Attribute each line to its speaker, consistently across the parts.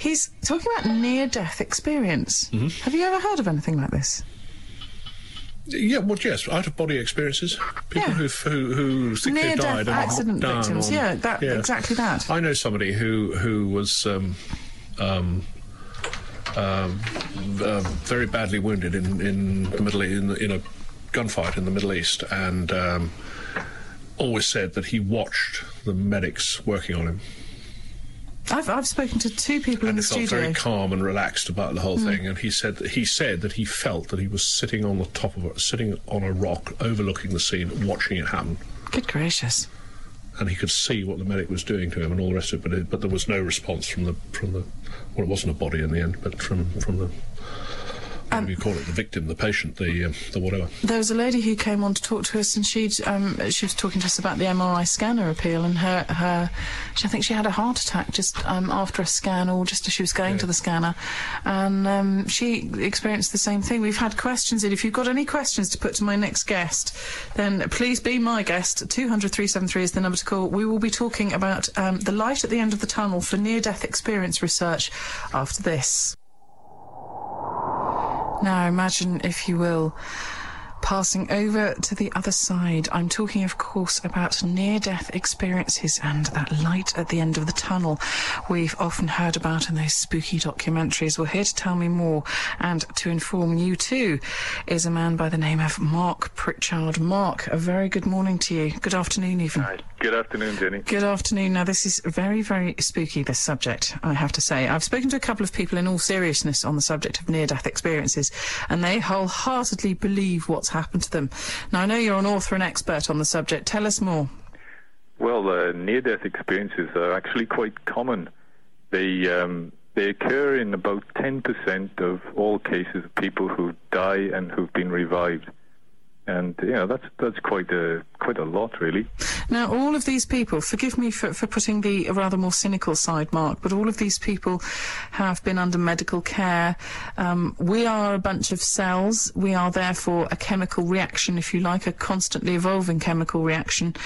Speaker 1: He's talking about near-death experience.
Speaker 2: Mm-hmm.
Speaker 1: Have you ever heard of anything like this?
Speaker 2: Yeah, well, yes, out of body experiences. People
Speaker 1: Yeah.
Speaker 2: who who think they
Speaker 1: Near-death
Speaker 2: died and
Speaker 1: accident
Speaker 2: down
Speaker 1: victims.
Speaker 2: on-
Speaker 1: Yeah, that- exactly that.
Speaker 2: I know somebody who who was um, um, um, uh, very badly wounded in in the Middle in, in a gunfight in the Middle East, and um, always said that he watched the medics working on him
Speaker 1: I've, I've spoken to two people in
Speaker 2: and
Speaker 1: the
Speaker 2: he felt
Speaker 1: studio.
Speaker 2: very calm and relaxed about the whole
Speaker 1: Hmm.
Speaker 2: thing. And he said that he said that he felt that he was sitting on the top of it, sitting on a rock, overlooking the scene, watching it happen.
Speaker 1: Good gracious.
Speaker 2: and he could see what the medic was doing to him and all the rest of it. But, it, but there was no response from the from the well, it wasn't a body in the end, but from from the what do you call it? The victim, the patient, the um, the whatever.
Speaker 1: There was a lady who came on to talk to us, and she'd um, she was talking to us about the MRI scanner appeal, and her her she, I think she had a heart attack just um, after a scan, or just as she was going to the scanner, and um, she experienced the same thing. We've had questions in. If you've got any questions to put to my next guest, then please be my guest. Two hundred three seven three is the number to call. We will be talking about um, the light at the end of the tunnel for near-death experience research after this. Now imagine, if you will, passing over to the other side. I'm talking, of course, about near death experiences and that light at the end of the tunnel we've often heard about in those spooky documentaries. Well, here to tell me more and to inform you too is a man by the name of Mark Pritchard. Mark, a very good morning to you. Good afternoon, even.
Speaker 3: Hi. Good afternoon, Jenny.
Speaker 1: Good afternoon. Now, this is very, very spooky, this subject, I have to say. I've spoken to a couple of people in all seriousness on the subject of near death experiences, and they wholeheartedly believe what's happened to them. Now, I know you're an author and expert on the subject. Tell us more.
Speaker 3: Well, uh, near-death experiences are actually quite common. They um, they occur in about 10% of all cases of people who die and who've been revived, and know that's that's quite a quite a lot, really.
Speaker 1: Now, all of these people, forgive me for, for putting the rather more cynical side, Mark, but all of these people have been under medical care. Um, we are a bunch of cells. We are therefore a chemical reaction, if you like, a constantly evolving chemical reaction.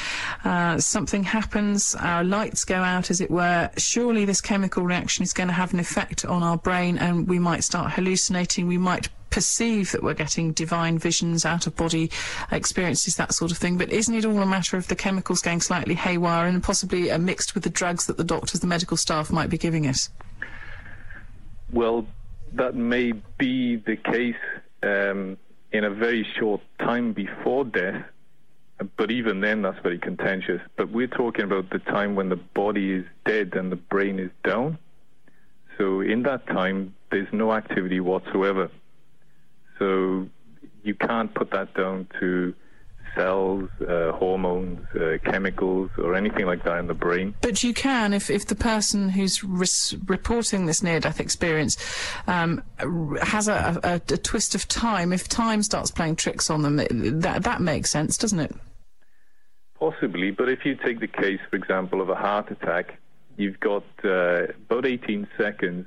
Speaker 1: Uh, something happens, our lights go out, as it were. Surely this chemical reaction is going to have an effect on our brain, and we might start hallucinating. We might perceive that we're getting divine visions, out of body experiences, that sort of thing. But isn't it all a matter of the chemicals going slightly haywire and possibly uh, mixed with the drugs that the doctors, the medical staff might be giving us?
Speaker 3: Well, that may be the case um, in a very short time before death, but even then, that's very contentious. But we're talking about the time when the body is dead and the brain is down. So, in that time, there's no activity whatsoever. So, you can't put that down to cells, uh, hormones, uh, chemicals, or anything like that in the brain.
Speaker 1: But you can, if, if the person who's res- reporting this near death experience um, has a, a, a twist of time, if time starts playing tricks on them, it, that, that makes sense, doesn't it?
Speaker 3: Possibly, but if you take the case, for example, of a heart attack, you've got uh, about 18 seconds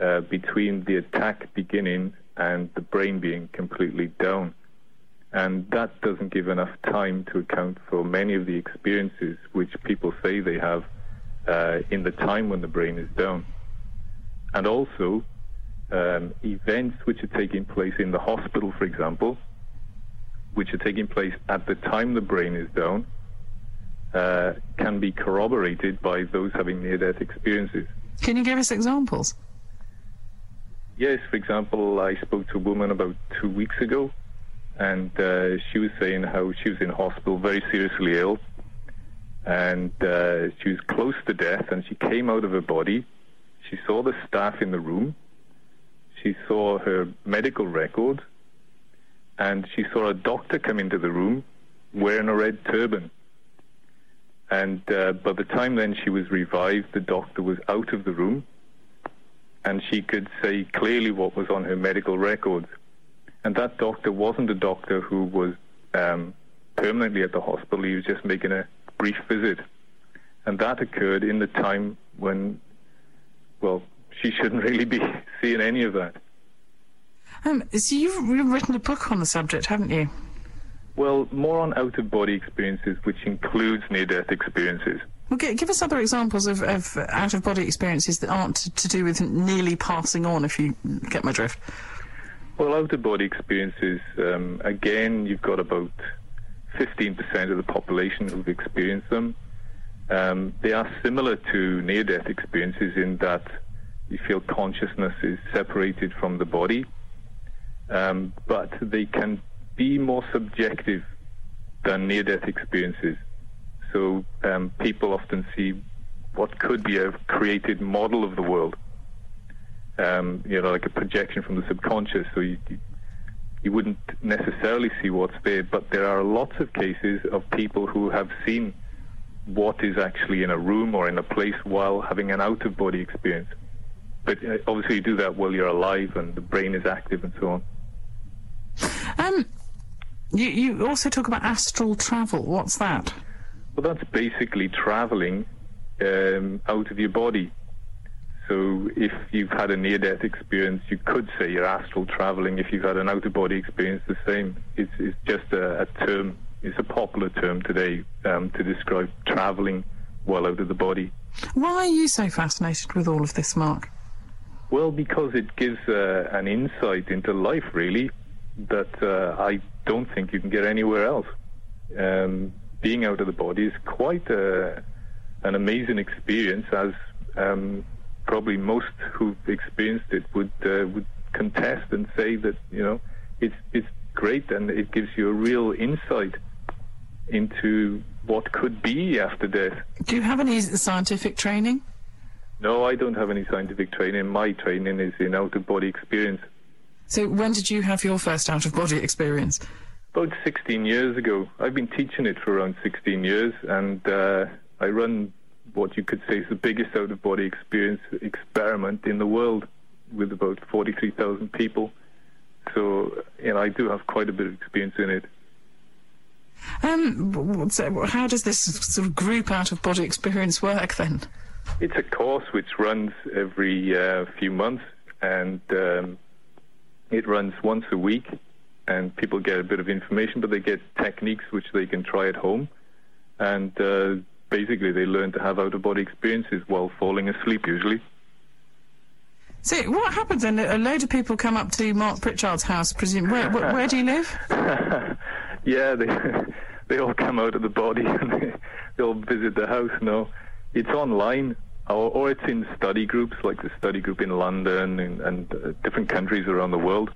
Speaker 3: uh, between the attack beginning and the brain being completely down. And that doesn't give enough time to account for many of the experiences which people say they have uh, in the time when the brain is down. And also, um, events which are taking place in the hospital, for example, which are taking place at the time the brain is down, uh, can be corroborated by those having near death experiences.
Speaker 1: Can you give us examples?
Speaker 3: Yes, for example, I spoke to a woman about two weeks ago, and uh, she was saying how she was in hospital, very seriously ill, and uh, she was close to death, and she came out of her body. She saw the staff in the room. She saw her medical record, and she saw a doctor come into the room wearing a red turban. And uh, by the time then she was revived, the doctor was out of the room and she could see clearly what was on her medical records. And that doctor wasn't a doctor who was um, permanently at the hospital, he was just making a brief visit. And that occurred in the time when, well, she shouldn't really be seeing any of that.
Speaker 1: Um, so you've you've written a book on the subject, haven't you?
Speaker 3: Well, more on out of body experiences, which includes near death experiences.
Speaker 1: Well, give us other examples of, of out of body experiences that aren't to, to do with nearly passing on, if you get my drift.
Speaker 3: Well, out of body experiences, um, again, you've got about 15% of the population who've experienced them. Um, they are similar to near death experiences in that you feel consciousness is separated from the body, um, but they can be more subjective than near death experiences. So um, people often see what could be a created model of the world, um, you know, like a projection from the subconscious. So you, you wouldn't necessarily see what's there, but there are lots of cases of people who have seen what is actually in a room or in a place while having an out of body experience. But uh, obviously, you do that while you're alive and the brain is active and so on.
Speaker 1: Um, you, you also talk about astral travel. What's that?
Speaker 3: Well, that's basically traveling um, out of your body. So if you've had a near-death experience, you could say you're astral traveling. If you've had an out-of-body experience, the same. It's, it's just a, a, term. It's a popular term today um, to describe traveling while out of the body.
Speaker 1: Why are you so fascinated with all of this, Mark?
Speaker 3: Well, because it gives uh, an insight into life, really, that uh, I don't think you can get anywhere else. Um, being out of the body is quite a, an amazing experience, as um, probably most who've experienced it would uh, would contest and say that you know it's it's great and it gives you a real insight into what could be after death.
Speaker 1: Do you have any scientific training?
Speaker 3: No, I don't have any scientific training. My training is in out of body experience.
Speaker 1: So when did you have your first out of body experience?
Speaker 3: About 16 years ago. I've been teaching it for around 16 years, and uh, I run what you could say is the biggest out of body experience experiment in the world with about 43,000 people. So, you know, I do have quite a bit of experience in it.
Speaker 1: Um, so how does this sort of group out of body experience work then?
Speaker 3: It's a course which runs every uh, few months, and um, it runs once a week and people get a bit of information, but they get techniques which they can try at home. And uh, basically, they learn to have out of body experiences while falling asleep, usually.
Speaker 1: So, what happens then? A load of people come up to Mark Pritchard's house, presume. Where, where, where do you live?
Speaker 3: yeah, they they all come out of the body and they, they all visit the house. No, it's online or, or it's in study groups like the study group in London and, and uh, different countries around the world.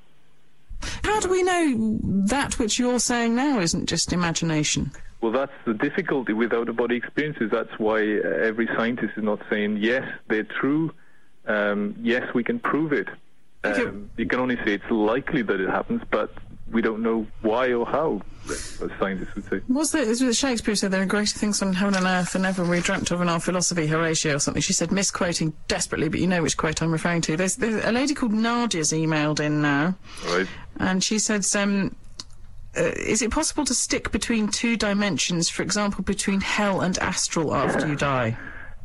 Speaker 1: How do we know that which you're saying now isn't just imagination?
Speaker 3: Well, that's the difficulty with out of body experiences. That's why uh, every scientist is not saying, yes, they're true, um, yes, we can prove it. Um, you can only say it's likely that it happens, but we don't know why or how, as scientists would say.
Speaker 1: Was there, Shakespeare said there are greater things on heaven and earth than ever we dreamt of in our philosophy, Horatio or something. She said, misquoting desperately, but you know which quote I'm referring to. There's, there's a lady called Nadia's emailed in now.
Speaker 3: Right.
Speaker 1: And she says, um, uh, is it possible to stick between two dimensions, for example, between hell and astral after you die?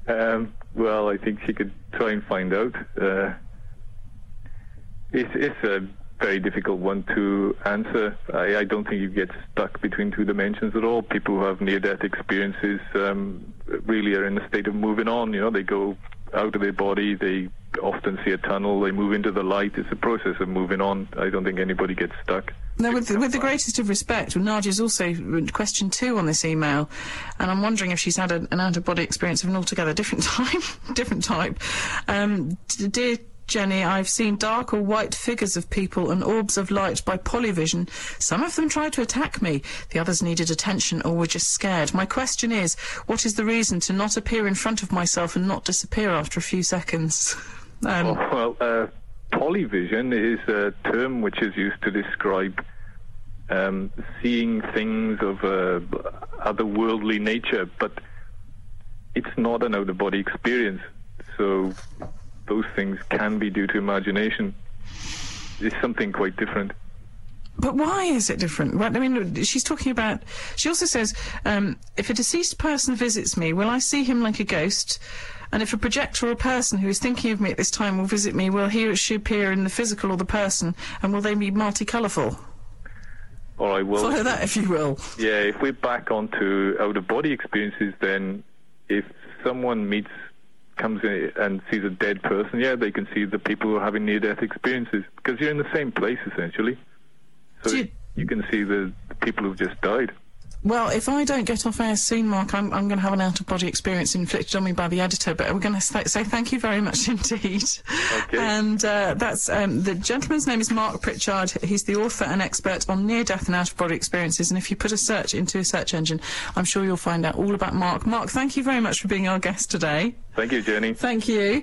Speaker 3: Um, well, I think she could try and find out. Uh, it's, it's a very difficult one to answer. I, I, don't think you get stuck between two dimensions at all. People who have near-death experiences um, really are in a state of moving on. You know, they go out of their body, they often see a tunnel, they move into the light. It's a process of moving on. I don't think anybody gets stuck.
Speaker 1: No, with, with the greatest of respect, Nadia's also question two on this email, and I'm wondering if she's had an out-of-body experience of an altogether different type. different type. Um, dear Jenny, I've seen dark or white figures of people and orbs of light by polyvision. Some of them tried to attack me. The others needed attention or were just scared. My question is, what is the reason to not appear in front of myself and not disappear after a few seconds?
Speaker 3: Um, oh, well, uh, polyvision is a term which is used to describe um, seeing things of uh, otherworldly nature, but it's not an out-of-body experience. So those things can be due to imagination is something quite different.
Speaker 1: But why is it different? Well, I mean, she's talking about. She also says, um, if a deceased person visits me, will I see him like a ghost? And if a projector or a person who is thinking of me at this time will visit me, will he or she appear in the physical or the person, and will they be multicolourful?
Speaker 3: All right, well.
Speaker 1: Follow that, if you will.
Speaker 3: Yeah, if we're back onto out of body experiences, then if someone meets, comes in and sees a dead person, yeah, they can see the people who are having near-death experiences because you're in the same place essentially. So
Speaker 1: you,
Speaker 3: you- can see the, the people who've just died.
Speaker 1: Well, if I don't get off air soon, Mark, I'm, I'm going to have an out-of-body experience inflicted on me by the editor. But we're going to say, say thank you very much indeed.
Speaker 3: Okay.
Speaker 1: And uh, that's um, the gentleman's name is Mark Pritchard. He's the author and expert on near-death and out-of-body experiences. And if you put a search into a search engine, I'm sure you'll find out all about Mark. Mark, thank you very much for being our guest today.
Speaker 3: Thank you, Jenny.
Speaker 1: Thank you.